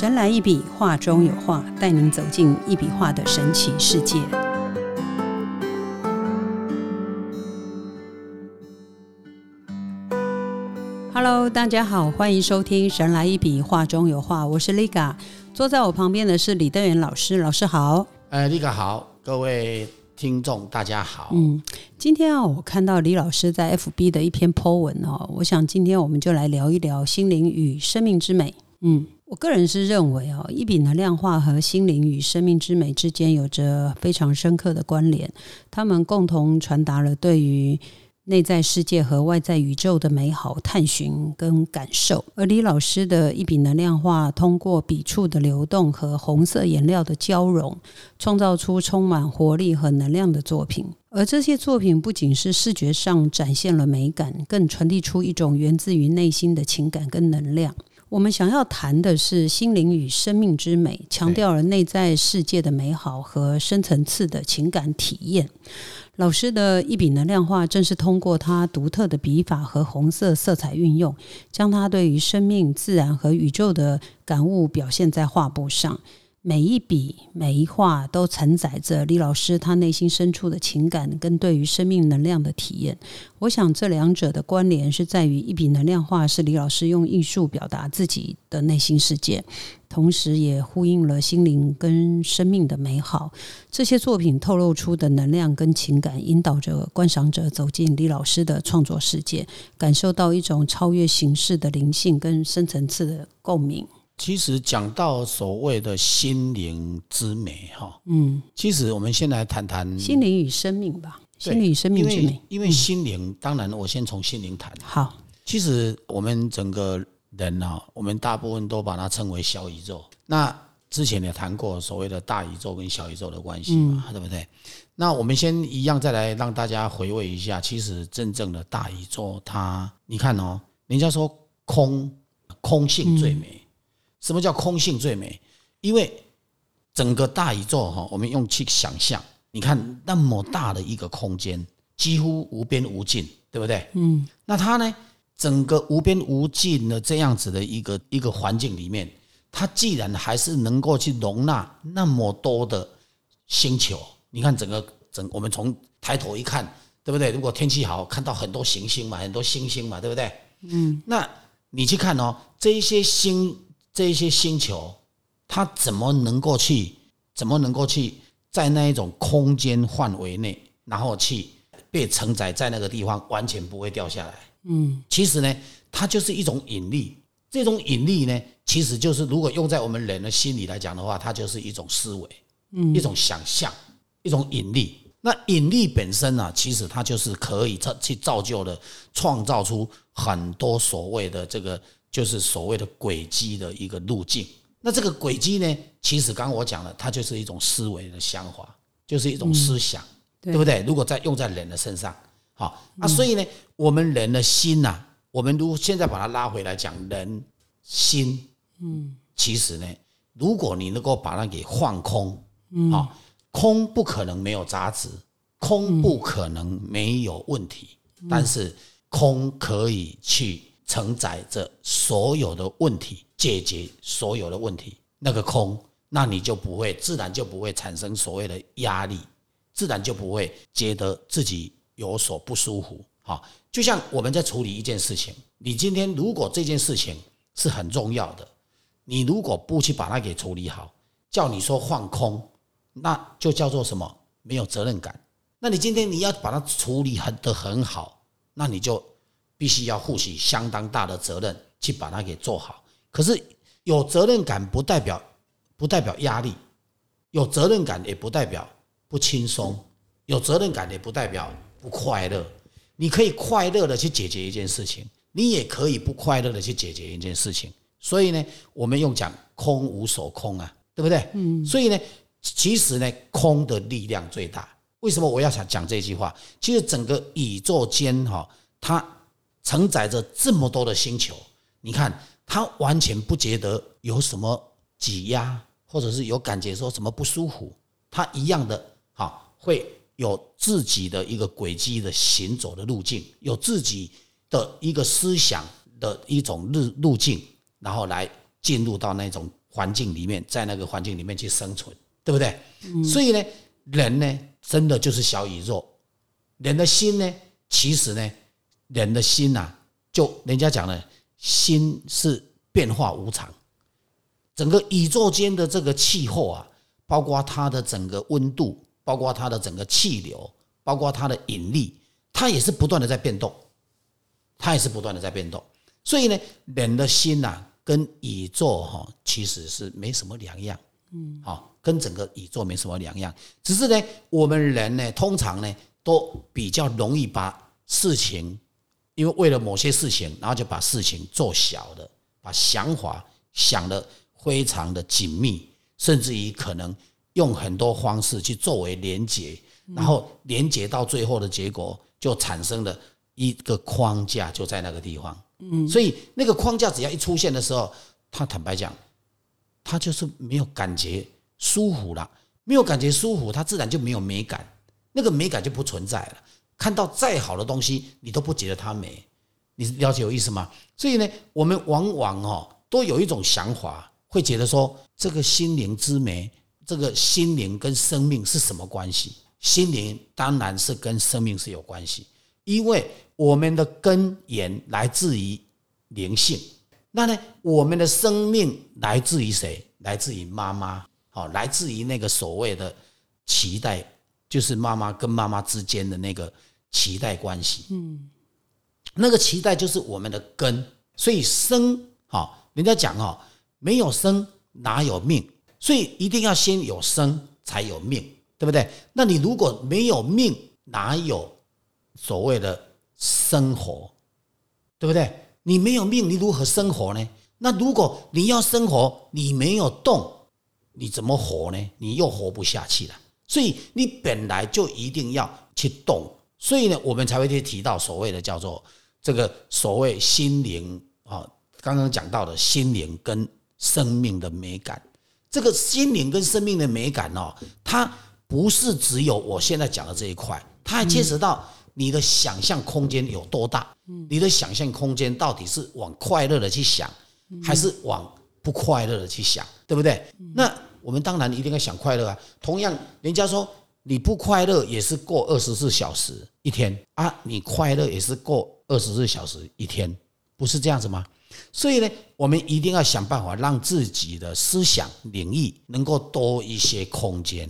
神来一笔，画中有画，带您走进一笔画的神奇世界。Hello，大家好，欢迎收听《神来一笔，画中有画》，我是 Liga，坐在我旁边的是李德元老师，老师好。呃，Liga 好，各位听众大家好。嗯，今天啊，我看到李老师在 FB 的一篇 po 文哦，我想今天我们就来聊一聊心灵与生命之美。嗯，我个人是认为哦，一笔能量化和心灵与生命之美之间有着非常深刻的关联，他们共同传达了对于内在世界和外在宇宙的美好探寻跟感受。而李老师的一笔能量化，通过笔触的流动和红色颜料的交融，创造出充满活力和能量的作品。而这些作品不仅是视觉上展现了美感，更传递出一种源自于内心的情感跟能量。我们想要谈的是心灵与生命之美，强调了内在世界的美好和深层次的情感体验。老师的一笔能量画，正是通过他独特的笔法和红色色彩运用，将他对于生命、自然和宇宙的感悟表现在画布上。每一笔每一画都承载着李老师他内心深处的情感跟对于生命能量的体验。我想这两者的关联是在于一笔能量画是李老师用艺术表达自己的内心世界，同时也呼应了心灵跟生命的美好。这些作品透露出的能量跟情感，引导着观赏者走进李老师的创作世界，感受到一种超越形式的灵性跟深层次的共鸣。其实讲到所谓的心灵之美，哈，嗯，其实我们先来谈谈心灵与生命吧。心灵与生命之美，因为心灵，当然我先从心灵谈。好，其实我们整个人啊，我们大部分都把它称为小宇宙。那之前也谈过所谓的大宇宙跟小宇宙的关系嘛，对不对？那我们先一样再来让大家回味一下，其实真正的大宇宙，它你看哦，人家说空空性最美。什么叫空性最美？因为整个大宇宙哈，我们用去想象，你看那么大的一个空间，几乎无边无尽，对不对？嗯。那它呢，整个无边无尽的这样子的一个一个环境里面，它既然还是能够去容纳那么多的星球，你看整个整，我们从抬头一看，对不对？如果天气好，看到很多行星嘛，很多星星嘛，对不对？嗯。那你去看哦，这一些星。这些星球，它怎么能够去？怎么能够去在那一种空间范围内，然后去被承载在那个地方，完全不会掉下来？嗯，其实呢，它就是一种引力。这种引力呢，其实就是如果用在我们人的心理来讲的话，它就是一种思维，嗯，一种想象，一种引力。那引力本身呢，其实它就是可以造去造就的，创造出很多所谓的这个。就是所谓的轨迹的一个路径。那这个轨迹呢，其实刚刚我讲了，它就是一种思维的想法，就是一种思想，对不对？如果在用在人的身上，好啊，所以呢，我们人的心呐，我们如果现在把它拉回来讲，人心，嗯，其实呢，如果你能够把它给放空，嗯，好，空不可能没有杂质，空不可能没有问题，但是空可以去。承载着所有的问题，解决所有的问题，那个空，那你就不会，自然就不会产生所谓的压力，自然就不会觉得自己有所不舒服。哈，就像我们在处理一件事情，你今天如果这件事情是很重要的，你如果不去把它给处理好，叫你说放空，那就叫做什么？没有责任感。那你今天你要把它处理很的很好，那你就。必须要负起相当大的责任去把它给做好。可是有责任感不代表不代表压力，有责任感也不代表不轻松，有责任感也不代表不快乐。你可以快乐的去解决一件事情，你也可以不快乐的去解决一件事情。所以呢，我们用讲空无所空啊，对不对？嗯。所以呢，其实呢，空的力量最大。为什么我要想讲这句话？其实整个宇宙间哈，它。承载着这么多的星球，你看，他完全不觉得有什么挤压，或者是有感觉说什么不舒服，他一样的哈，会有自己的一个轨迹的行走的路径，有自己的一个思想的一种路路径，然后来进入到那种环境里面，在那个环境里面去生存，对不对？所以呢，人呢，真的就是小宇宙。人的心呢，其实呢，人的心呐，就人家讲的，心是变化无常。整个宇宙间的这个气候啊，包括它的整个温度，包括它的整个气流，包括它的引力，它也是不断的在变动，它也是不断的在变动。所以呢，人的心呐，跟宇宙哈其实是没什么两样，嗯，好，跟整个宇宙没什么两样。只是呢，我们人呢，通常呢，都比较容易把事情，因为为了某些事情，然后就把事情做小了，把想法想的。非常的紧密，甚至于可能用很多方式去作为连接，然后连接到最后的结果，就产生了一个框架，就在那个地方。嗯，所以那个框架只要一出现的时候，他坦白讲，他就是没有感觉舒服了，没有感觉舒服，他自然就没有美感，那个美感就不存在了。看到再好的东西，你都不觉得它美，你了解我意思吗？所以呢，我们往往哦，都有一种想法。会觉得说，这个心灵之美，这个心灵跟生命是什么关系？心灵当然是跟生命是有关系，因为我们的根源来自于灵性。那呢，我们的生命来自于谁？来自于妈妈，好，来自于那个所谓的脐带，就是妈妈跟妈妈之间的那个脐带关系。嗯，那个脐带就是我们的根，所以生，好，人家讲哈。没有生哪有命，所以一定要先有生才有命，对不对？那你如果没有命，哪有所谓的生活，对不对？你没有命，你如何生活呢？那如果你要生活，你没有动，你怎么活呢？你又活不下去了。所以你本来就一定要去动，所以呢，我们才会去提到所谓的叫做这个所谓心灵啊，刚刚讲到的心灵跟。生命的美感，这个心灵跟生命的美感哦，它不是只有我现在讲的这一块，它还牵扯到你的想象空间有多大。你的想象空间到底是往快乐的去想，还是往不快乐的去想，对不对？那我们当然一定要想快乐啊。同样，人家说你不快乐也是过二十四小时一天啊，你快乐也是过二十四小时一天，不是这样子吗？所以呢，我们一定要想办法让自己的思想领域能够多一些空间，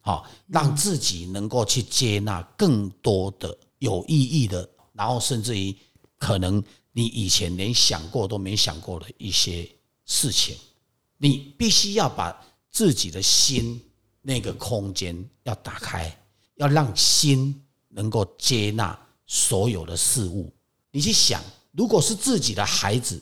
好，让自己能够去接纳更多的有意义的，然后甚至于可能你以前连想过都没想过的一些事情，你必须要把自己的心那个空间要打开，要让心能够接纳所有的事物。你去想。如果是自己的孩子，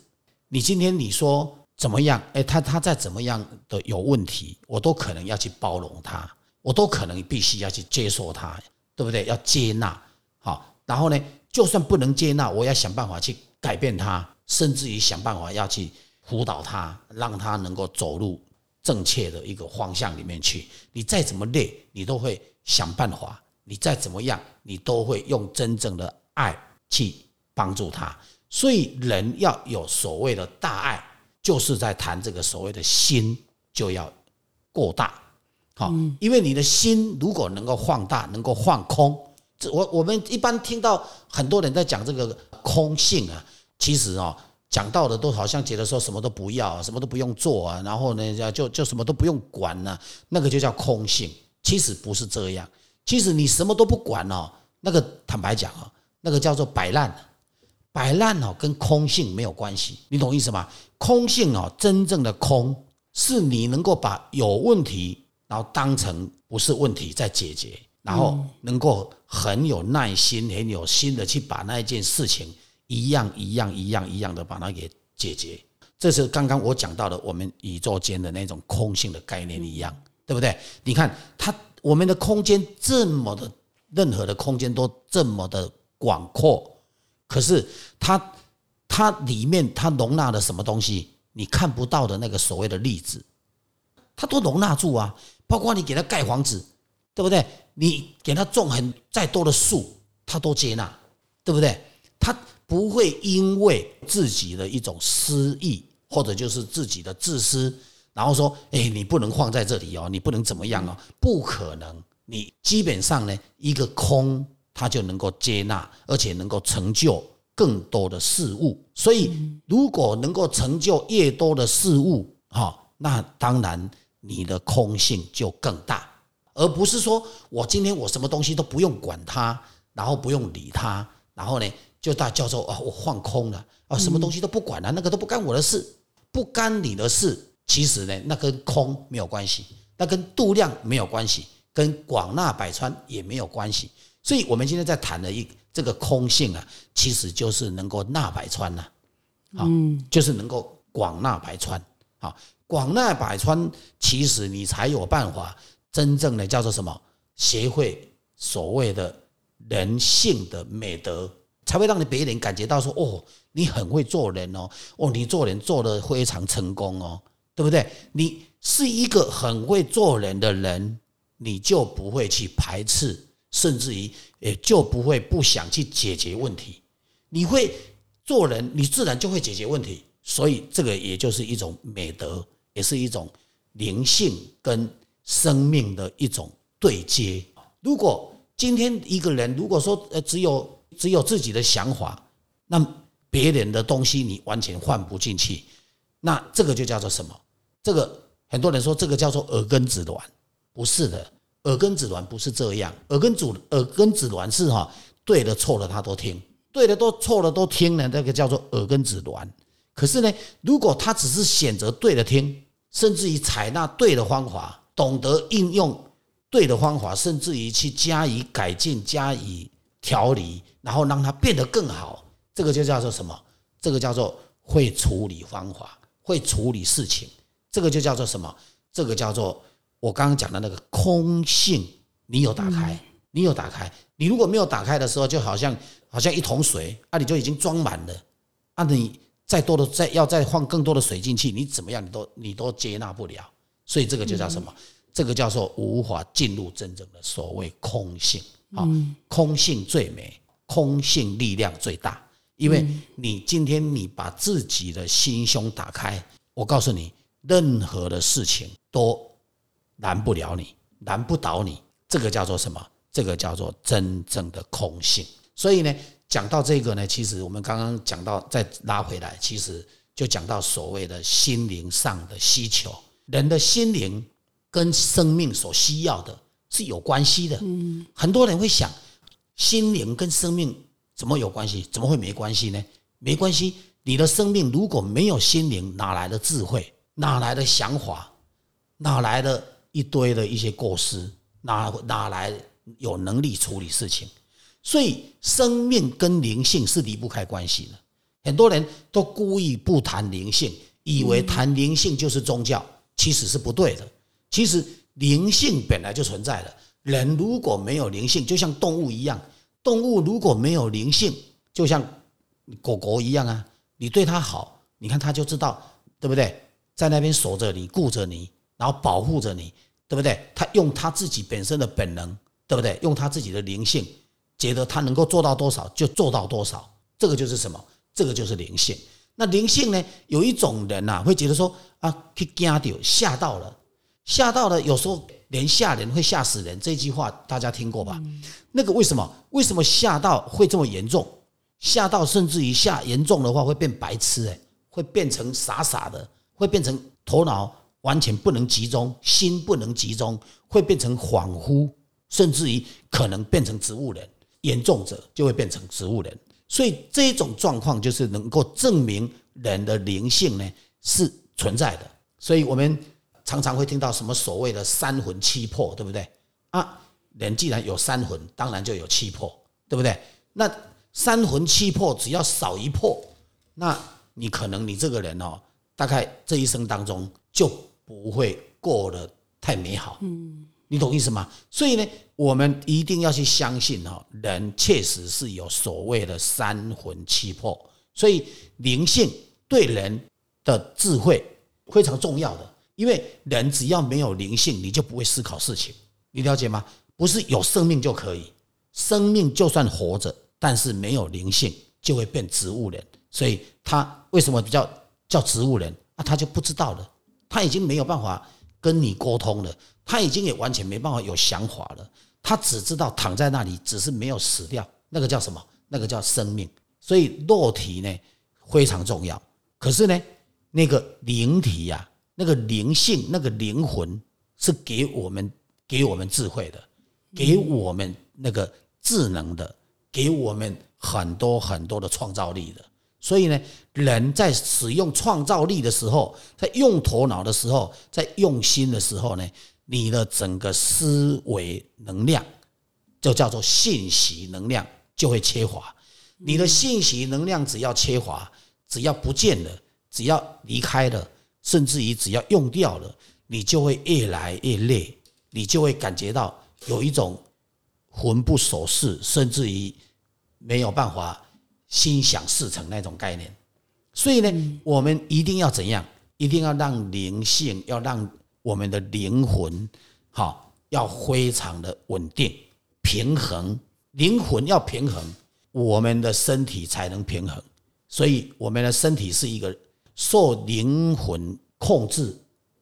你今天你说怎么样？哎，他他再怎么样的有问题，我都可能要去包容他，我都可能必须要去接受他，对不对？要接纳，好，然后呢，就算不能接纳，我要想办法去改变他，甚至于想办法要去辅导他，让他能够走路正确的一个方向里面去。你再怎么累，你都会想办法；你再怎么样，你都会用真正的爱去帮助他。所以人要有所谓的大爱，就是在谈这个所谓的心就要过大，好，因为你的心如果能够放大，能够放空，这我我们一般听到很多人在讲这个空性啊，其实哦，讲到的都好像觉得说什么都不要，什么都不用做啊，然后呢就就什么都不用管呢，那个就叫空性。其实不是这样，其实你什么都不管哦，那个坦白讲啊，那个叫做摆烂。摆烂哦，跟空性没有关系，你懂意思吗？空性哦，真正的空是你能够把有问题，然后当成不是问题在解决，然后能够很有耐心、很有心的去把那一件事情一样一样一样一样的把它给解决。这是刚刚我讲到的，我们宇宙间的那种空性的概念一样，对不对？你看它，我们的空间这么的，任何的空间都这么的广阔。可是它，它里面它容纳了什么东西？你看不到的那个所谓的粒子，它都容纳住啊。包括你给它盖房子，对不对？你给它种很再多的树，它都接纳，对不对？它不会因为自己的一种私意，或者就是自己的自私，然后说，哎，你不能放在这里哦，你不能怎么样哦，不可能。你基本上呢，一个空，它就能够接纳，而且能够成就更多的事物。所以，如果能够成就越多的事物，哈，那当然你的空性就更大，而不是说我今天我什么东西都不用管它，然后不用理它，然后呢，就大叫做啊，我放空了啊，什么东西都不管了，那个都不干我的事，不干你的事。其实呢，那跟空没有关系，那跟度量没有关系，跟广纳百川也没有关系。所以，我们今天在谈的一这个空性啊，其实就是能够纳百川呐，啊，就是能够广纳百川。啊，广纳百川，其实你才有办法真正的叫做什么？学会所谓的人性的美德，才会让你别人感觉到说，哦，你很会做人哦，哦，你做人做得非常成功哦。对不对？你是一个很会做人的人，你就不会去排斥，甚至于也就不会不想去解决问题。你会做人，你自然就会解决问题。所以这个也就是一种美德，也是一种灵性跟生命的一种对接。如果今天一个人如果说呃只有只有自己的想法，那别人的东西你完全换不进去。那这个就叫做什么？这个很多人说这个叫做耳根子软，不是的，耳根子软不是这样。耳根子耳根子软是哈，对的错的他都听，对的都错的都听呢，那个叫做耳根子软。可是呢，如果他只是选择对的听，甚至于采纳对的方法，懂得应用对的方法，甚至于去加以改进、加以调理，然后让它变得更好，这个就叫做什么？这个叫做会处理方法。会处理事情，这个就叫做什么？这个叫做我刚刚讲的那个空性。你有打开，你有打开。你如果没有打开的时候，就好像好像一桶水啊，你就已经装满了啊。你再多的再要再放更多的水进去，你怎么样，你都你都接纳不了。所以这个就叫什么？这个叫做无法进入真正的所谓空性啊。空性最美，空性力量最大。因为你今天你把自己的心胸打开，我告诉你，任何的事情都难不了你，难不倒你。这个叫做什么？这个叫做真正的空性。所以呢，讲到这个呢，其实我们刚刚讲到，再拉回来，其实就讲到所谓的心灵上的需求。人的心灵跟生命所需要的是有关系的。嗯，很多人会想，心灵跟生命。怎么有关系？怎么会没关系呢？没关系，你的生命如果没有心灵，哪来的智慧？哪来的想法？哪来的一堆的一些过失？哪哪来有能力处理事情？所以，生命跟灵性是离不开关系的。很多人都故意不谈灵性，以为谈灵性就是宗教，其实是不对的。其实灵性本来就存在的。人如果没有灵性，就像动物一样。动物如果没有灵性，就像狗狗一样啊，你对它好，你看它就知道，对不对？在那边守着你，顾着你，然后保护着你，对不对？它用它自己本身的本能，对不对？用它自己的灵性，觉得它能够做到多少就做到多少，这个就是什么？这个就是灵性。那灵性呢？有一种人呐，会觉得说啊，去惊到吓到了，吓到了，有时候。连吓人会吓死人这句话大家听过吧？那个为什么？为什么吓到会这么严重？吓到甚至于吓严重的话会变白痴诶，会变成傻傻的，会变成头脑完全不能集中，心不能集中，会变成恍惚，甚至于可能变成植物人。严重者就会变成植物人。所以这种状况就是能够证明人的灵性呢是存在的。所以我们。常常会听到什么所谓的三魂七魄，对不对啊？人既然有三魂，当然就有七魄，对不对？那三魂七魄只要少一魄，那你可能你这个人哦，大概这一生当中就不会过得太美好。嗯，你懂意思吗？所以呢，我们一定要去相信哈，人确实是有所谓的三魂七魄，所以灵性对人的智慧非常重要的。因为人只要没有灵性，你就不会思考事情，你了解吗？不是有生命就可以，生命就算活着，但是没有灵性就会变植物人。所以他为什么比较叫植物人啊？他就不知道了，他已经没有办法跟你沟通了，他已经也完全没办法有想法了，他只知道躺在那里，只是没有死掉，那个叫什么？那个叫生命。所以肉体呢非常重要，可是呢，那个灵体呀，那个灵性，那个灵魂是给我们给我们智慧的，给我们那个智能的，给我们很多很多的创造力的。所以呢，人在使用创造力的时候，在用头脑的时候，在用心的时候呢，你的整个思维能量就叫做信息能量就会缺乏。你的信息能量只要缺乏，只要不见了，只要离开了，甚至于只要用掉了，你就会越来越累，你就会感觉到有一种魂不守舍，甚至于没有办法。心想事成那种概念，所以呢，我们一定要怎样？一定要让灵性，要让我们的灵魂，好，要非常的稳定、平衡。灵魂要平衡，我们的身体才能平衡。所以，我们的身体是一个受灵魂控制。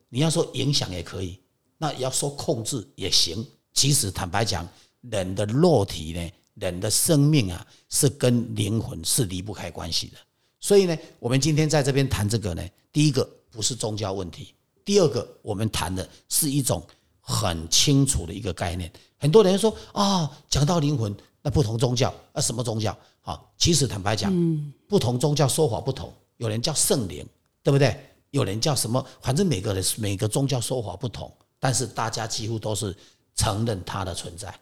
你要说影响也可以，那要说控制也行。其实，坦白讲，人的肉体呢？人的生命啊，是跟灵魂是离不开关系的。所以呢，我们今天在这边谈这个呢，第一个不是宗教问题，第二个我们谈的是一种很清楚的一个概念。很多人说啊，讲到灵魂，那不同宗教啊，什么宗教？好，其实坦白讲，嗯不同宗教说法不同，有人叫圣灵，对不对？有人叫什么？反正每个人每个宗教说法不同，但是大家几乎都是承认它的存在。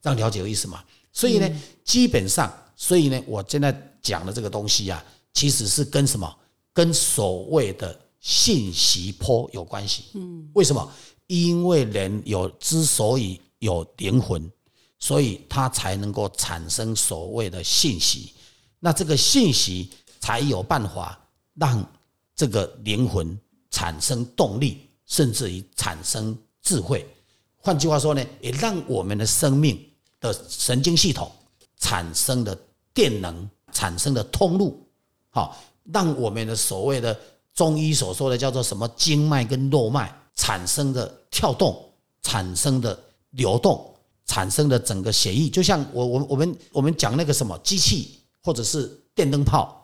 这样了解有意思吗？所以呢，基本上，所以呢，我现在讲的这个东西啊，其实是跟什么？跟所谓的信息波有关系。嗯，为什么？因为人有之所以有灵魂，所以他才能够产生所谓的信息。那这个信息才有办法让这个灵魂产生动力，甚至于产生智慧。换句话说呢，也让我们的生命。的神经系统产生的电能产生的通路，好，让我们的所谓的中医所说的叫做什么经脉跟络脉产生的跳动、产生的流动、产生的整个血液，就像我我我们我们讲那个什么机器或者是电灯泡，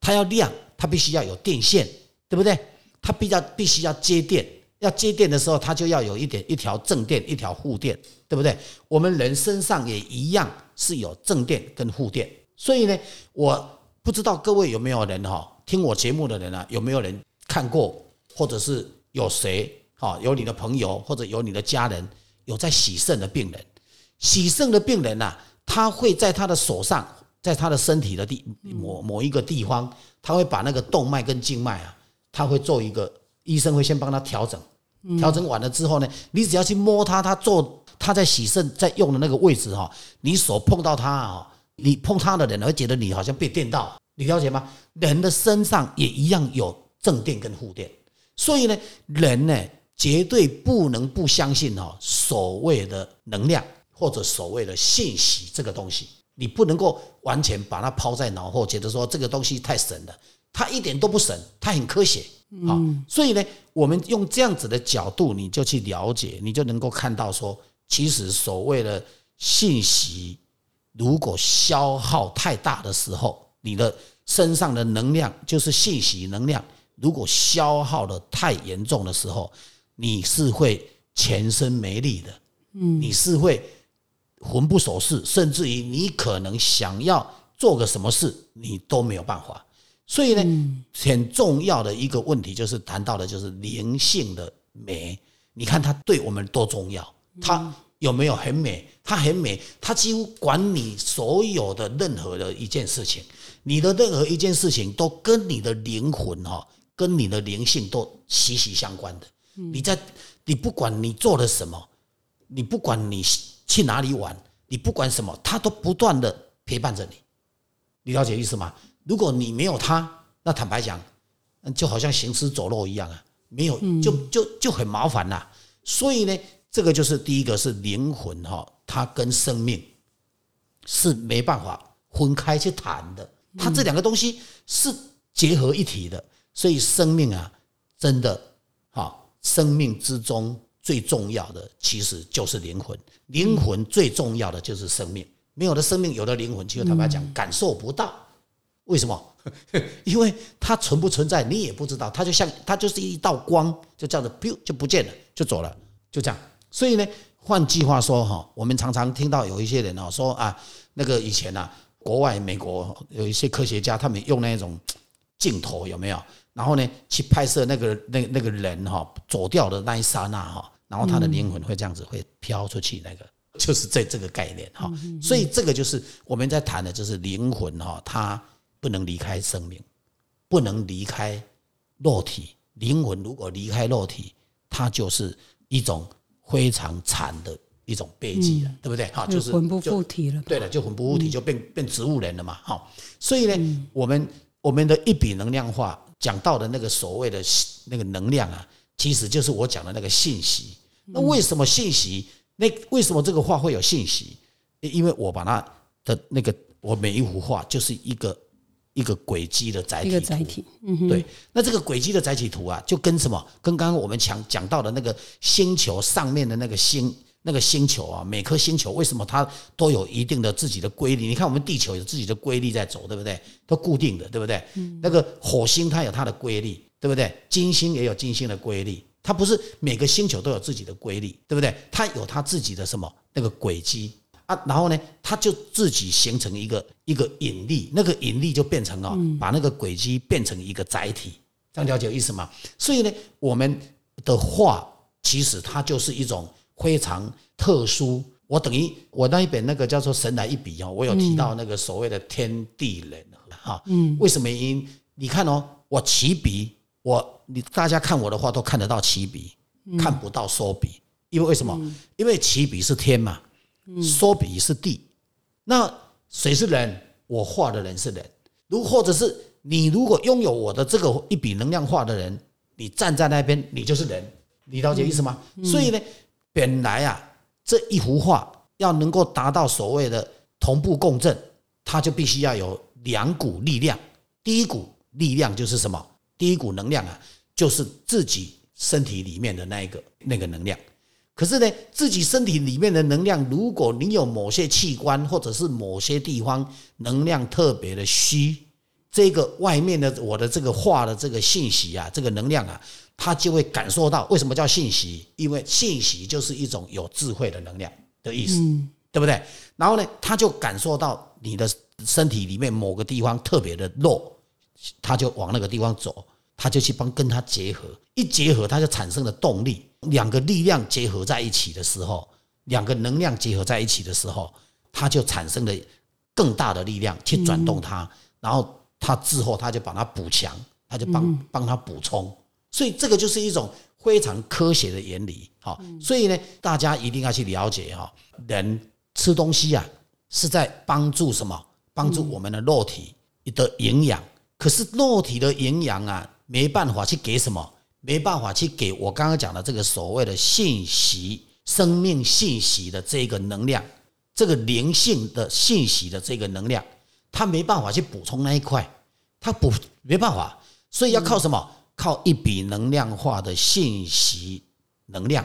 它要亮，它必须要有电线，对不对？它必要必须要接电。要接电的时候，它就要有一点一条正电，一条负电，对不对？我们人身上也一样是有正电跟负电。所以呢，我不知道各位有没有人哈听我节目的人啊，有没有人看过，或者是有谁哈有你的朋友或者有你的家人有在洗肾的病人，洗肾的病人呐，他会在他的手上，在他的身体的地某某一个地方，他会把那个动脉跟静脉啊，他会做一个。医生会先帮他调整，调整完了之后呢，你只要去摸他，他做他在洗肾在用的那个位置哈，你手碰到他啊，你碰他的人会觉得你好像被电到，你了解吗？人的身上也一样有正电跟负电，所以呢，人呢绝对不能不相信哈所谓的能量或者所谓的信息这个东西，你不能够完全把它抛在脑后，觉得说这个东西太神了，它一点都不神，它很科学。好，所以呢，我们用这样子的角度，你就去了解，你就能够看到说，其实所谓的信息，如果消耗太大的时候，你的身上的能量就是信息能量，如果消耗的太严重的时候，你是会全身没力的，嗯，你是会魂不守舍，甚至于你可能想要做个什么事，你都没有办法。所以呢，很重要的一个问题就是谈到的，就是灵性的美。你看它对我们多重要？它有没有很美？它很美，它几乎管你所有的任何的一件事情，你的任何一件事情都跟你的灵魂哈，跟你的灵性都息息相关的。你在你不管你做了什么，你不管你去哪里玩，你不管什么，他都不断的陪伴着你。你了解意思吗？如果你没有他，那坦白讲，就好像行尸走肉一样啊，没有就就就很麻烦啦。所以呢，这个就是第一个是灵魂哈，它跟生命是没办法分开去谈的，它这两个东西是结合一体的。所以生命啊，真的哈，生命之中最重要的其实就是灵魂，灵魂最重要的就是生命。没有了生命，有了灵魂，其实坦白讲，感受不到。为什么？因为它存不存在，你也不知道。它就像它就是一道光，就这样子，biu 就不见了，就走了，就这样。所以呢，换句话说哈，我们常常听到有一些人哦说啊，那个以前啊，国外美国有一些科学家，他们用那种镜头有没有？然后呢，去拍摄那个那那个人哈走掉的那一刹那哈，然后他的灵魂会这样子会飘出去，那个就是这这个概念哈。所以这个就是我们在谈的，就是灵魂哈，它。不能离开生命，不能离开肉体。灵魂如果离开肉体，它就是一种非常惨的一种悲剧了，对不对？哈，就是魂不附体了。对了，就魂不附体，就变变植物人了嘛。哈，所以呢，我们我们的一笔能量化讲到的那个所谓的那个能量啊，其实就是我讲的那个信息。那为什么信息？那为什么这个画会有信息？因为我把它的那个我每一幅画就是一个。一个轨迹的载体，一个载体，嗯对。那这个轨迹的载体图啊，就跟什么？跟刚刚我们讲讲到的那个星球上面的那个星，那个星球啊，每颗星球为什么它都有一定的自己的规律？你看我们地球有自己的规律在走，对不对？都固定的，对不对？那个火星它有它的规律，对不对？金星也有金星的规律，它不是每个星球都有自己的规律，对不对？它有它自己的什么那个轨迹。啊，然后呢，它就自己形成一个一个引力，那个引力就变成了把那个轨迹变成一个载体，这样了解意思吗？所以呢，我们的话其实它就是一种非常特殊。我等于我那一本那个叫做《神来一笔》哦，我有提到那个所谓的天地人哈。嗯。为什么？因你看哦，我起笔，我你大家看我的画都看得到起笔，看不到收笔，因为为什么？因为起笔是天嘛。收笔是地，那谁是人？我画的人是人。如或者是你如果拥有我的这个一笔能量画的人，你站在那边，你就是人。你了解意思吗？所以呢，本来啊，这一幅画要能够达到所谓的同步共振，它就必须要有两股力量。第一股力量就是什么？第一股能量啊，就是自己身体里面的那一个那个能量。可是呢，自己身体里面的能量，如果你有某些器官或者是某些地方能量特别的虚，这个外面的我的这个画的这个信息啊，这个能量啊，它就会感受到。为什么叫信息？因为信息就是一种有智慧的能量的意思，对不对？然后呢，他就感受到你的身体里面某个地方特别的弱，他就往那个地方走。他就去帮跟他结合，一结合他就产生了动力，两个力量结合在一起的时候，两个能量结合在一起的时候，他就产生了更大的力量去转动它，然后他之后他就把它补强，他就帮帮他补充，所以这个就是一种非常科学的原理，好，所以呢，大家一定要去了解哈，人吃东西啊是在帮助什么？帮助我们的肉体的营养，可是肉体的营养啊。没办法去给什么，没办法去给我刚刚讲的这个所谓的信息、生命信息的这个能量，这个灵性的信息的这个能量，它没办法去补充那一块，它补没办法，所以要靠什么？靠一笔能量化的信息能量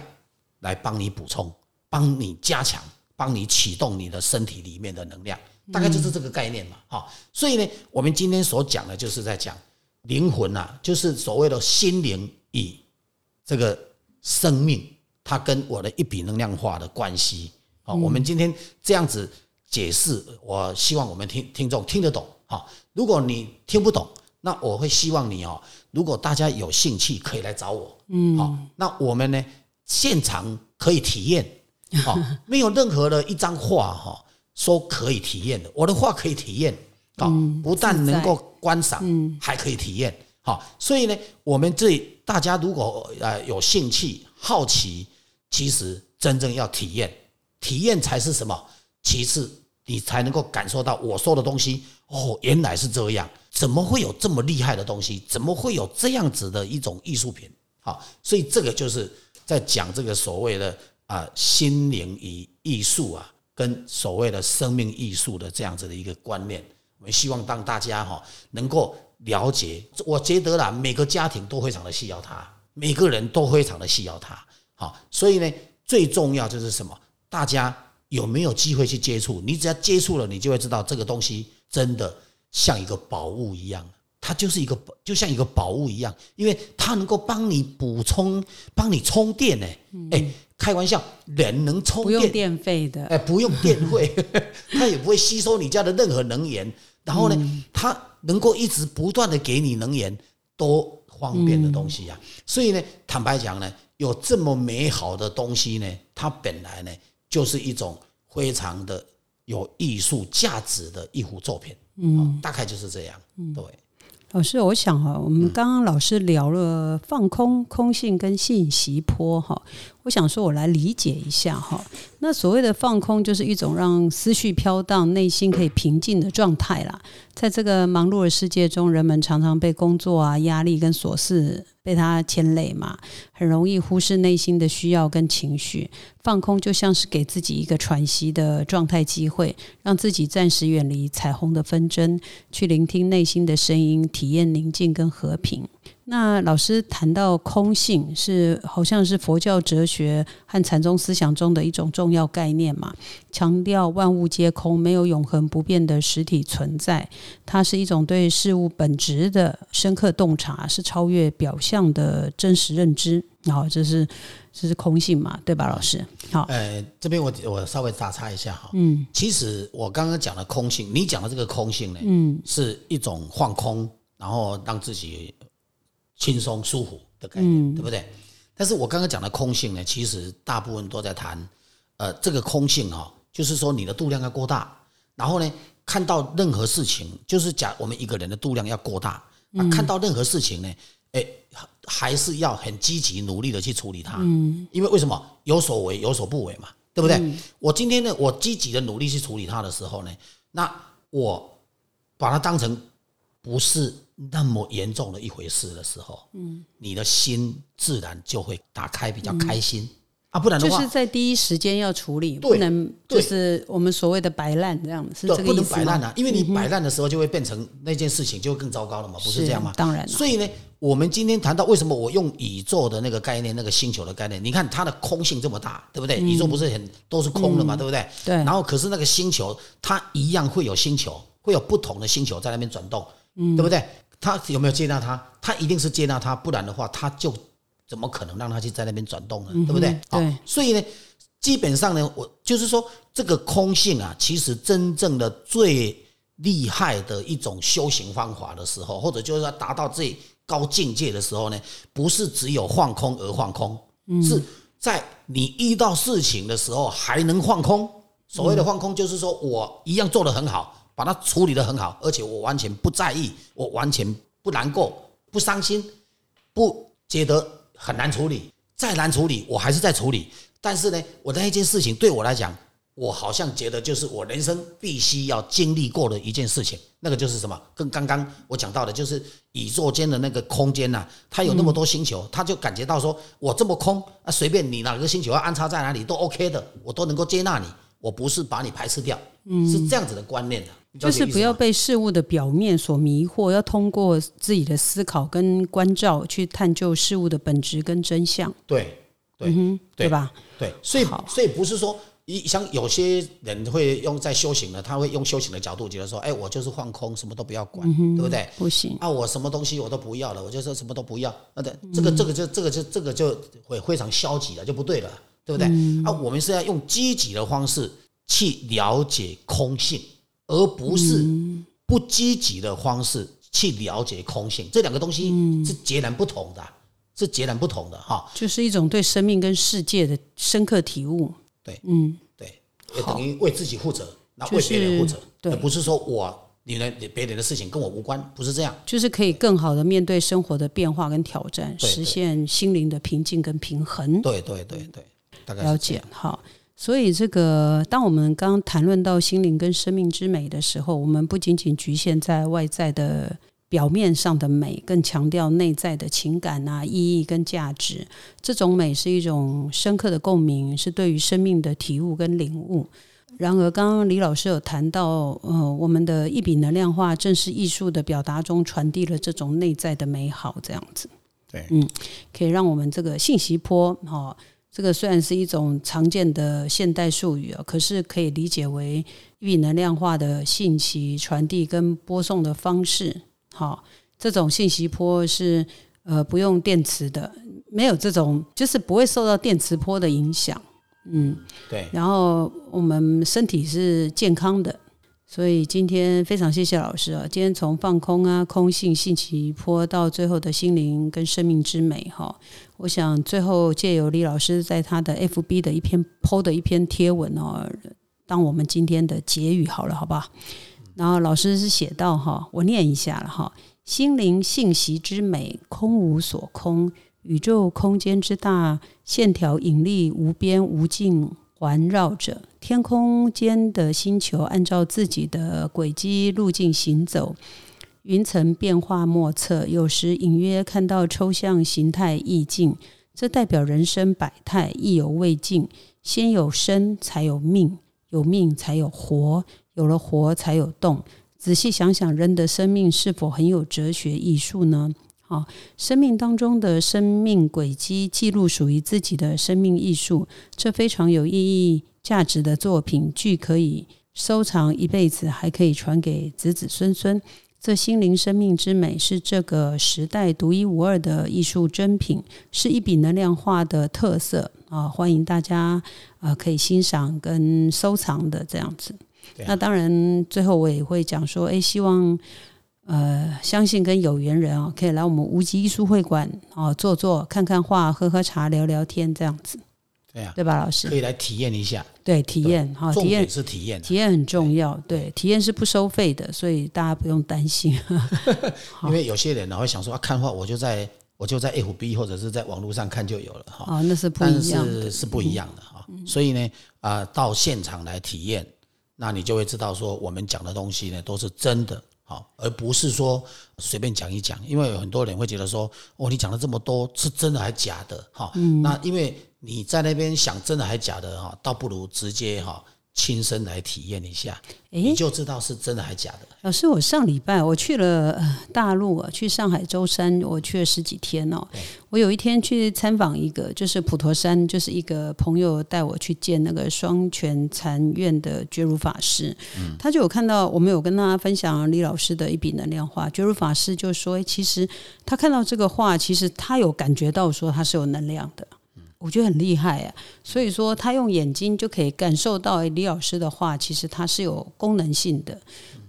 来帮你补充，帮你加强，帮你启动你的身体里面的能量，大概就是这个概念嘛。好，所以呢，我们今天所讲的就是在讲。灵魂呐，就是所谓的心灵与这个生命，它跟我的一笔能量化的关系啊。我们今天这样子解释，我希望我们听听众听得懂啊。如果你听不懂，那我会希望你哦，如果大家有兴趣，可以来找我，嗯，好，那我们呢现场可以体验，好，没有任何的一张画哈说可以体验的，我的画可以体验。啊不但能够观赏，还可以体验。好，所以呢，我们这大家如果呃有兴趣、好奇，其实真正要体验，体验才是什么？其次，你才能够感受到我说的东西。哦，原来是这样，怎么会有这么厉害的东西？怎么会有这样子的一种艺术品？好，所以这个就是在讲这个所谓的啊心灵与艺术啊，跟所谓的生命艺术的这样子的一个观念。我们希望让大家哈能够了解，我觉得啦，每个家庭都非常的需要它。每个人都非常的需要它。好，所以呢，最重要就是什么？大家有没有机会去接触？你只要接触了，你就会知道这个东西真的像一个宝物一样。它就是一个，就像一个宝物一样，因为它能够帮你补充、帮你充电呢。哎，开玩笑，人能充电不用电费的，哎，不用电费，它也不会吸收你家的任何能源。然后呢，它能够一直不断的给你能源，多方便的东西呀。所以呢，坦白讲呢，有这么美好的东西呢，它本来呢就是一种非常的有艺术价值的一幅作品。嗯，大概就是这样。对。老师，我想哈，我们刚刚老师聊了放空、空性跟信息波哈，我想说，我来理解一下哈。那所谓的放空，就是一种让思绪飘荡、内心可以平静的状态啦。在这个忙碌的世界中，人们常常被工作啊、压力跟琐事被它牵累嘛，很容易忽视内心的需要跟情绪。放空就像是给自己一个喘息的状态机会，让自己暂时远离彩虹的纷争，去聆听内心的声音，体验宁静跟和平。那老师谈到空性，是好像是佛教哲学和禅宗思想中的一种重要概念嘛？强调万物皆空，没有永恒不变的实体存在。它是一种对事物本质的深刻洞察，是超越表象的真实认知。好，这是这是空性嘛？对吧，老师？好，呃，这边我我稍微打岔一下哈。嗯，其实我刚刚讲的空性，你讲的这个空性呢，嗯，是一种放空，然后让自己。轻松舒服的概念，对不对？但是我刚刚讲的空性呢，其实大部分都在谈，呃，这个空性哈，就是说你的度量要过大，然后呢，看到任何事情，就是讲我们一个人的度量要过大，那看到任何事情呢，哎，还是要很积极努力的去处理它，嗯，因为为什么有所为有所不为嘛，对不对？我今天呢，我积极的努力去处理它的时候呢，那我把它当成不是。那么严重的一回事的时候，嗯，你的心自然就会打开，比较开心啊，不然的话，就是在第一时间要处理，不能就是我们所谓的摆烂这样，是这个意思不能摆烂啊，因为你摆烂的时候，就会变成那件事情就会更糟糕了嘛，不是这样吗？当然。所以呢，我们今天谈到为什么我用宇宙的那个概念，那个星球的概念，你看它的空性这么大，对不对？宇宙不是很都是空的嘛，对不对？对。然后可是那个星球，它一样会有星球，会有不同的星球在那边转动，嗯，对不对？他有没有接纳他？他一定是接纳他，不然的话，他就怎么可能让他去在那边转动呢？对不对？对。所以呢，基本上呢，我就是说，这个空性啊，其实真正的最厉害的一种修行方法的时候，或者就是要达到最高境界的时候呢，不是只有放空而放空，是在你遇到事情的时候还能放空。所谓的放空，就是说我一样做得很好。把它处理得很好，而且我完全不在意，我完全不难过、不伤心、不觉得很难处理。再难处理，我还是在处理。但是呢，我的那件事情对我来讲，我好像觉得就是我人生必须要经历过的一件事情。那个就是什么？跟刚刚我讲到的，就是宇宙间的那个空间呐，它有那么多星球，他就感觉到说我这么空啊，随便你哪个星球要安插在哪里都 OK 的，我都能够接纳你。我不是把你排斥掉，是这样子的观念的。就是不要被事物的表面所迷惑，要通过自己的思考跟关照去探究事物的本质跟真相。对，对，对吧？对，所以所以不是说，一像有些人会用在修行的，他会用修行的角度觉得说，哎，我就是放空，什么都不要管，对不对？不行啊，我什么东西我都不要了，我就说什么都不要。那的这个这个就这个就这个就会非常消极了，就不对了，对不对？啊，我们是要用积极的方式去了解空性。而不是不积极的方式去了解空性，这两个东西是截然不同的，是截然不同的哈。就是一种对生命跟世界的深刻体悟。对，嗯，对，也等于为自己负责，那为别人负责，对，不是说我你的别人的事情跟我无关，不是这样。就是可以更好的面对生活的变化跟挑战，实现心灵的平静跟平衡。对对对对，大概了解好。所以，这个当我们刚刚谈论到心灵跟生命之美的时候，我们不仅仅局限在外在的表面上的美，更强调内在的情感啊、意义跟价值。这种美是一种深刻的共鸣，是对于生命的体悟跟领悟。然而，刚刚李老师有谈到，呃，我们的一笔能量化正是艺术的表达中传递了这种内在的美好，这样子。对，嗯，可以让我们这个信息波，哈、这个虽然是一种常见的现代术语啊，可是可以理解为一笔能量化的信息传递跟播送的方式。好、这种信息波是呃不用电磁的，没有这种就是不会受到电磁波的影响。嗯，对，然后我们身体是健康的，所以今天非常谢谢老师啊！今天从放空啊、空性、性起波到最后的心灵跟生命之美哈，我想最后借由李老师在他的 FB 的一篇 PO 的一篇贴文哦，当我们今天的结语好了，好不好？然后老师是写到哈，我念一下了哈：心灵信息之美，空无所空，宇宙空间之大，线条引力无边无尽环绕着天空间的星球，按照自己的轨迹路径行走。云层变化莫测，有时隐约看到抽象形态意境，这代表人生百态，意犹未尽。先有生，才有命；有命，才有活；有了活，才有动。仔细想想，人的生命是否很有哲学艺术呢？好，生命当中的生命轨迹，记录属于自己的生命艺术，这非常有意义、价值的作品，具可以收藏一辈子，还可以传给子子孙孙。这心灵生命之美是这个时代独一无二的艺术珍品，是一笔能量化的特色啊！欢迎大家呃可以欣赏跟收藏的这样子。啊那当然，最后我也会讲说，哎，希望呃相信跟有缘人啊，可以来我们无极艺术会馆啊坐坐、看看画、喝喝茶、聊聊天这样子，对啊，对吧，老师可？以来体验一下，对，体验哈，体验是体验啊，体验很重要，对，体验是不收费的，所以大家不用担心。因为有些人呢会想说啊，看画我就在我就在 FB 或者是在网络上看就有了哈，哦，那是不但一样的。是是不一样的哈。所以呢，啊、到现场来体验，那你就会知道说我们讲的东西呢都是真的。好，而不是说随便讲一讲，因为有很多人会觉得说，哦，你讲了这么多，是真的还假的？哈、那因为你在那边想真的还假的哈，倒不如直接哈亲身来体验一下，你，就知道是真的还假的。老师，我上礼拜我去了呃大陆啊，去上海舟山，我去了十几天哦。我有一天去参访一个，就是普陀山，就是一个朋友带我去见那个双泉禅院的觉如法师，他就有看到我们有跟他分享李老师的一笔能量画，觉如法师就说，诶其实他看到这个画，其实他有感觉到说他是有能量的。我觉得很厉害啊，所以说他用眼睛就可以感受到李老师的话，其实它是有功能性的。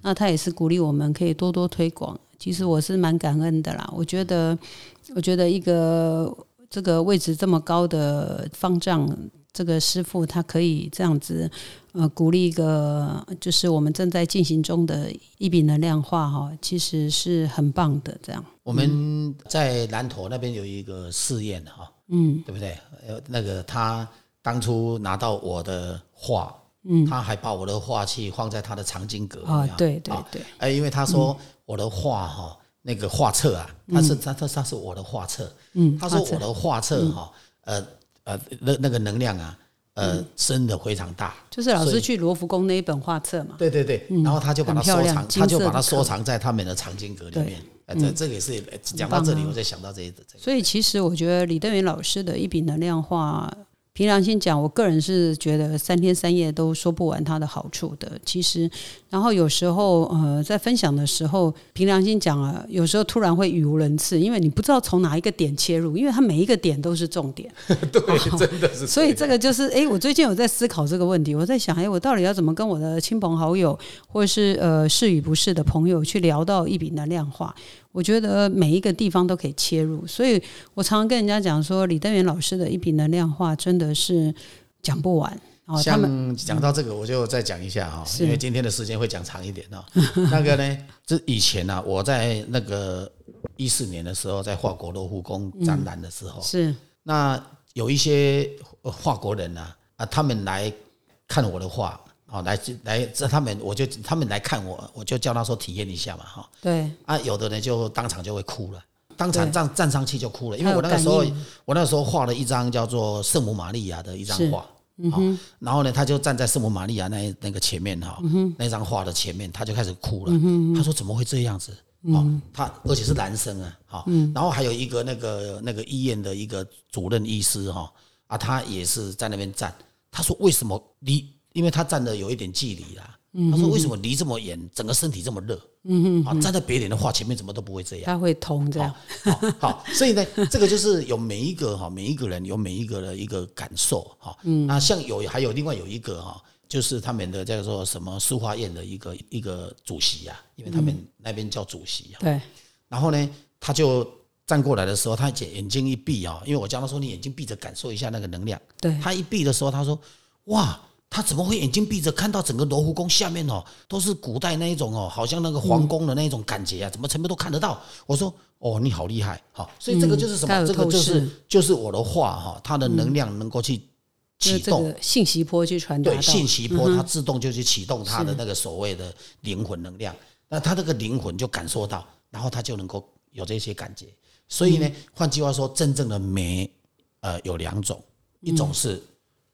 那他也是鼓励我们可以多多推广。其实我是蛮感恩的啦，我觉得，我觉得一个这个位置这么高的方丈，这个师傅他可以这样子，呃，鼓励一个就是我们正在进行中的一笔能量化哈，其实是很棒的。这样，我们在南陀那边有一个试验哈，嗯，对不对？呃，那个他当初拿到我的画，嗯，他还把我的画器放在他的藏经阁啊里啊，对对啊对，哎，因为他说我的画哈，那个画册啊，他是他他他是我的画册，嗯，他说我的画册哈，呃呃，那那个能量啊，呃，真的非常大。就是老师去罗浮宫那一本画册嘛，对对对，然后他就把它收藏，他就把它收藏在他们的藏经阁里面。呃，这这个也是呃讲到这里，我才想到这一这个。所以其实我觉得李登元老师的一笔能量化，凭良心讲，我个人是觉得三天三夜都说不完它的好处的。其实，然后有时候呃，在分享的时候，凭良心讲啊，有时候突然会语无伦次，因为你不知道从哪一个点切入，因为它每一个点都是重点。对，真的是。所以这个就是，哎，我最近有在思考这个问题，我在想，哎，我到底要怎么跟我的亲朋好友，或者是呃是与不是的朋友去聊到一笔能量化？我觉得每一个地方都可以切入，所以我常常跟人家讲说，李登元老师的一笔能量化真的是讲不完。哦，他讲到这个，我就再讲一下哈，是因为今天的时间会讲长一点哦。那个呢，这以前呢、我在那个一四年的时候，在法国罗浮宫展览的时候，是那有一些呃法国人啊啊，他们来看我的画，哦，来来，这他们我就他们来看我，我就叫他说体验一下嘛，哈、对，啊，有的人就当场就会哭了，当场站站上去就哭了，因为我那个时候我那时候画了一张叫做圣母玛利亚的一张是画。好，然后呢，他就站在圣母玛利亚那那个前面哈，那张画的前面，他就开始哭了。嗯他说：“怎么会这样子？哦，他而且是男生啊，哈，然后还有一个那个那个医院的一个主任医师哈，啊，他也是在那边站，他说为什么离，因为他站的有一点距离啦。他说：“为什么离这么远，整个身体这么热？嗯哼，站在别人的话前面，怎么都不会这样。他会通这样。好，所以呢，这个就是有每一个哈，每一个人有每一个的一个感受哈。嗯，那像有还有另外有一个哈，就是他们的叫做什么书画院的一个一个主席呀，因为他们那边叫主席。对。然后呢，他就站过来的时候，他眼眼睛一闭啊，因为我教他说你眼睛闭着感受一下那个能量。对。他一闭的时候，他说：哇。他怎么会眼睛闭着看到整个罗浮宫下面哦，都是古代那一种哦，好像那个皇宫的那种感觉啊？怎么全部都看得到？我说哦，你好厉害，好，所以这个就是什么？这个就是就是我的话哈，它的能量能够去启动信息波去传达，对，信息波它自动就去启动它的那个所谓的灵魂能量，那他这个灵魂就感受到，然后他就能够有这些感觉。所以呢，换句话说，真正的美呃有两种，一种是。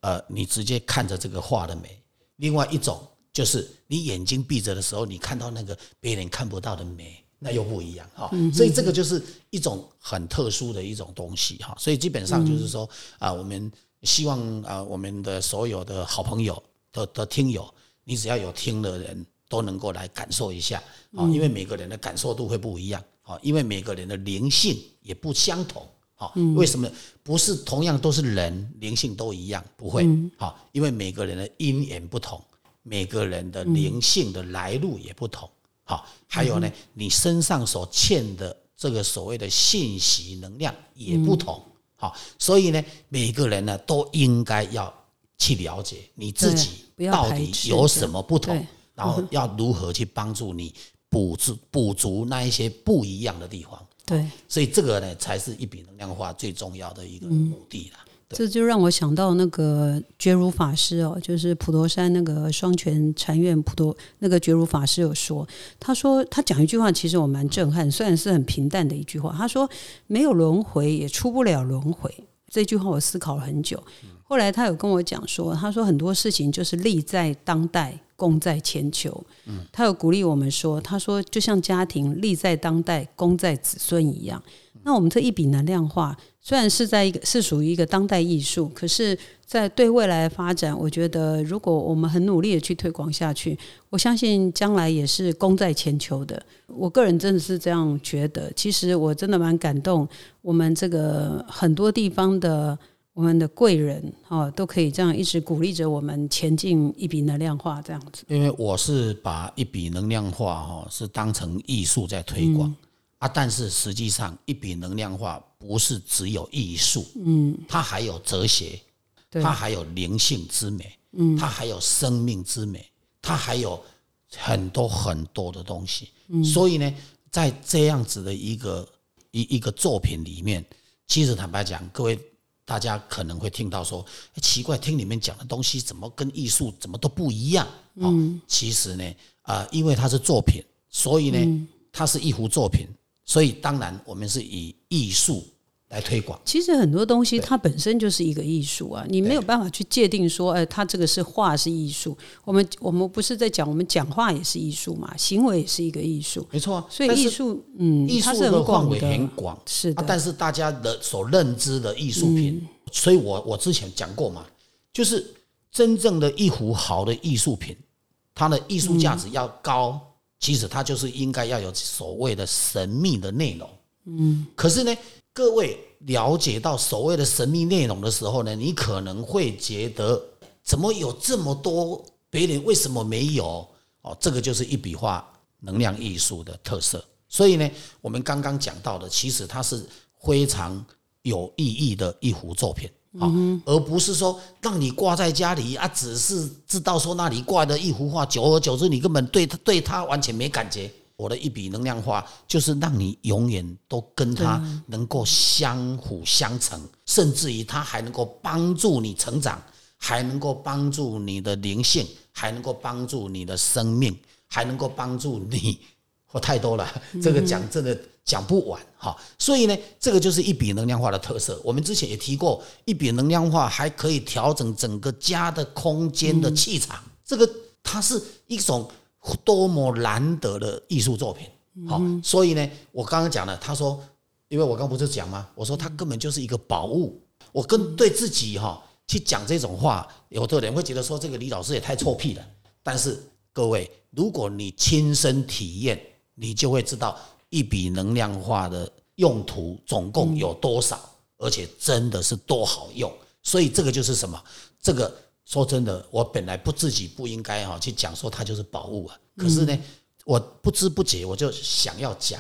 呃，你直接看着这个画的美，另外一种就是你眼睛闭着的时候，你看到那个别人看不到的美，那又不一样哈。所以这个就是一种很特殊的一种东西哈。所以基本上就是说啊，我们希望啊，我们的所有的好朋友的的听友，你只要有听的人都能够来感受一下啊，因为每个人的感受度会不一样啊，因为每个人的灵性也不相同。好，为什么不是同样都是人，灵性都一样？不会，好，因为每个人的因缘不同，每个人的灵性的来路也不同。好，还有呢，你身上所欠的这个所谓的信息能量也不同。好，所以呢，每个人呢都应该要去了解你自己到底有什么不同，然后要如何去帮助你补足补足那一些不一样的地方。对，所以这个呢，才是一笔能量化最重要的一个目的啦。这就让我想到那个觉如法师哦，就是普陀山那个双泉禅院普陀那个觉如法师有说，他说他讲一句话，其实我蛮震撼，虽然是很平淡的一句话，他说没有轮回也出不了轮回。这句话我思考了很久，后来他有跟我讲说，他说很多事情就是利在当代。功在千秋，嗯，他有鼓励我们说，他说就像家庭利在当代，功在子孙一样。那我们这一笔能量化，虽然是在一个是属于一个当代艺术，可是，在对未来的发展，我觉得如果我们很努力的去推广下去，我相信将来也是功在千秋的。我个人真的是这样觉得。其实我真的蛮感动，我们这个很多地方的。我们的贵人哦，都可以这样一直鼓励着我们前进一笔能量化这样子。因为我是把一笔能量化哈，是当成艺术在推广啊。但是实际上，一笔能量化不是只有艺术，嗯，它还有哲学，它还有灵性之美，嗯，它还有生命之美，它还有很多很多的东西。所以呢，在这样子的一个一一个作品里面，其实坦白讲，各位。大家可能会听到说，奇怪，听你们讲的东西怎么跟艺术怎么都不一样？嗯，其实呢，啊，因为它是作品，所以呢，它是一幅作品，所以当然我们是以艺术。来推广，其实很多东西它本身就是一个艺术啊，你没有办法去界定说，哎，它这个是画是艺术。我们我们不是在讲，我们讲话也是艺术嘛，行为也是一个艺术，没错。所以艺术，嗯，艺术的范围很广，是的。但是大家的所认知的艺术品，所以我我之前讲过嘛，就是真正的一幅好的艺术品，它的艺术价值要高，其实它就是应该要有所谓的神秘的内容。嗯，可是呢。各位了解到所谓的神秘内容的时候呢，你可能会觉得怎么有这么多别人为什么没有？哦，这个就是一笔画能量艺术的特色。所以呢，我们刚刚讲到的，其实它是非常有意义的一幅作品啊，而不是说让你挂在家里啊，只是知道说那里挂的一幅画，久而久之你根本对它对它完全没感觉。我的一笔能量化，就是让你永远都跟他能够相辅相成，甚至于他还能够帮助你成长，还能够帮助你的灵性，还能够帮助你的生命，还能够帮助你，我太多了，这个讲真的讲不完哈。所以呢，这个就是一笔能量化的特色。我们之前也提过，一笔能量化还可以调整整个家的空间的气场，这个它是一种。多么难得的艺术作品好，所以呢，我刚刚讲了，他说，因为我刚不是讲吗？我说他根本就是一个宝物。我跟对自己哈去讲这种话，有的人会觉得说这个李老师也太臭屁了。但是各位，如果你亲身体验，你就会知道一笔能量化的用途总共有多少，而且真的是多好用。所以这个就是什么？这个说真的，我本来不自己不应该哈去讲说它就是宝物啊。可是呢。我不知不觉我就想要讲，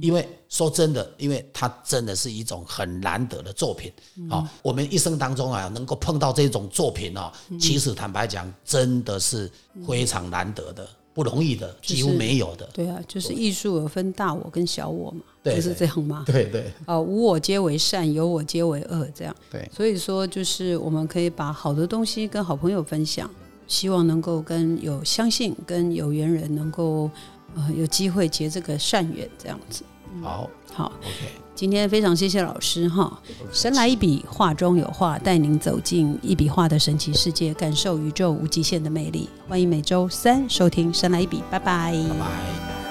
因为说真的，因为它真的是一种很难得的作品啊。我们一生当中啊，能够碰到这种作品啊，其实坦白讲，真的是非常难得的，不容易的，几乎没有的。对啊，就是艺术有分大我跟小我嘛，不是这样吗？对对。哦，无我皆为善，有我皆为恶，这样。对。所以说，就是我们可以把好的东西跟好朋友分享。希望能够跟有相信、跟有缘人能够呃有机会结这个善缘，这样子。好，好，OK。今天非常谢谢老师哈，神来一笔，画中有画，带您走进一笔画的神奇世界，感受宇宙无极限的魅力。欢迎每周三收听《神来一笔》，拜拜，拜拜。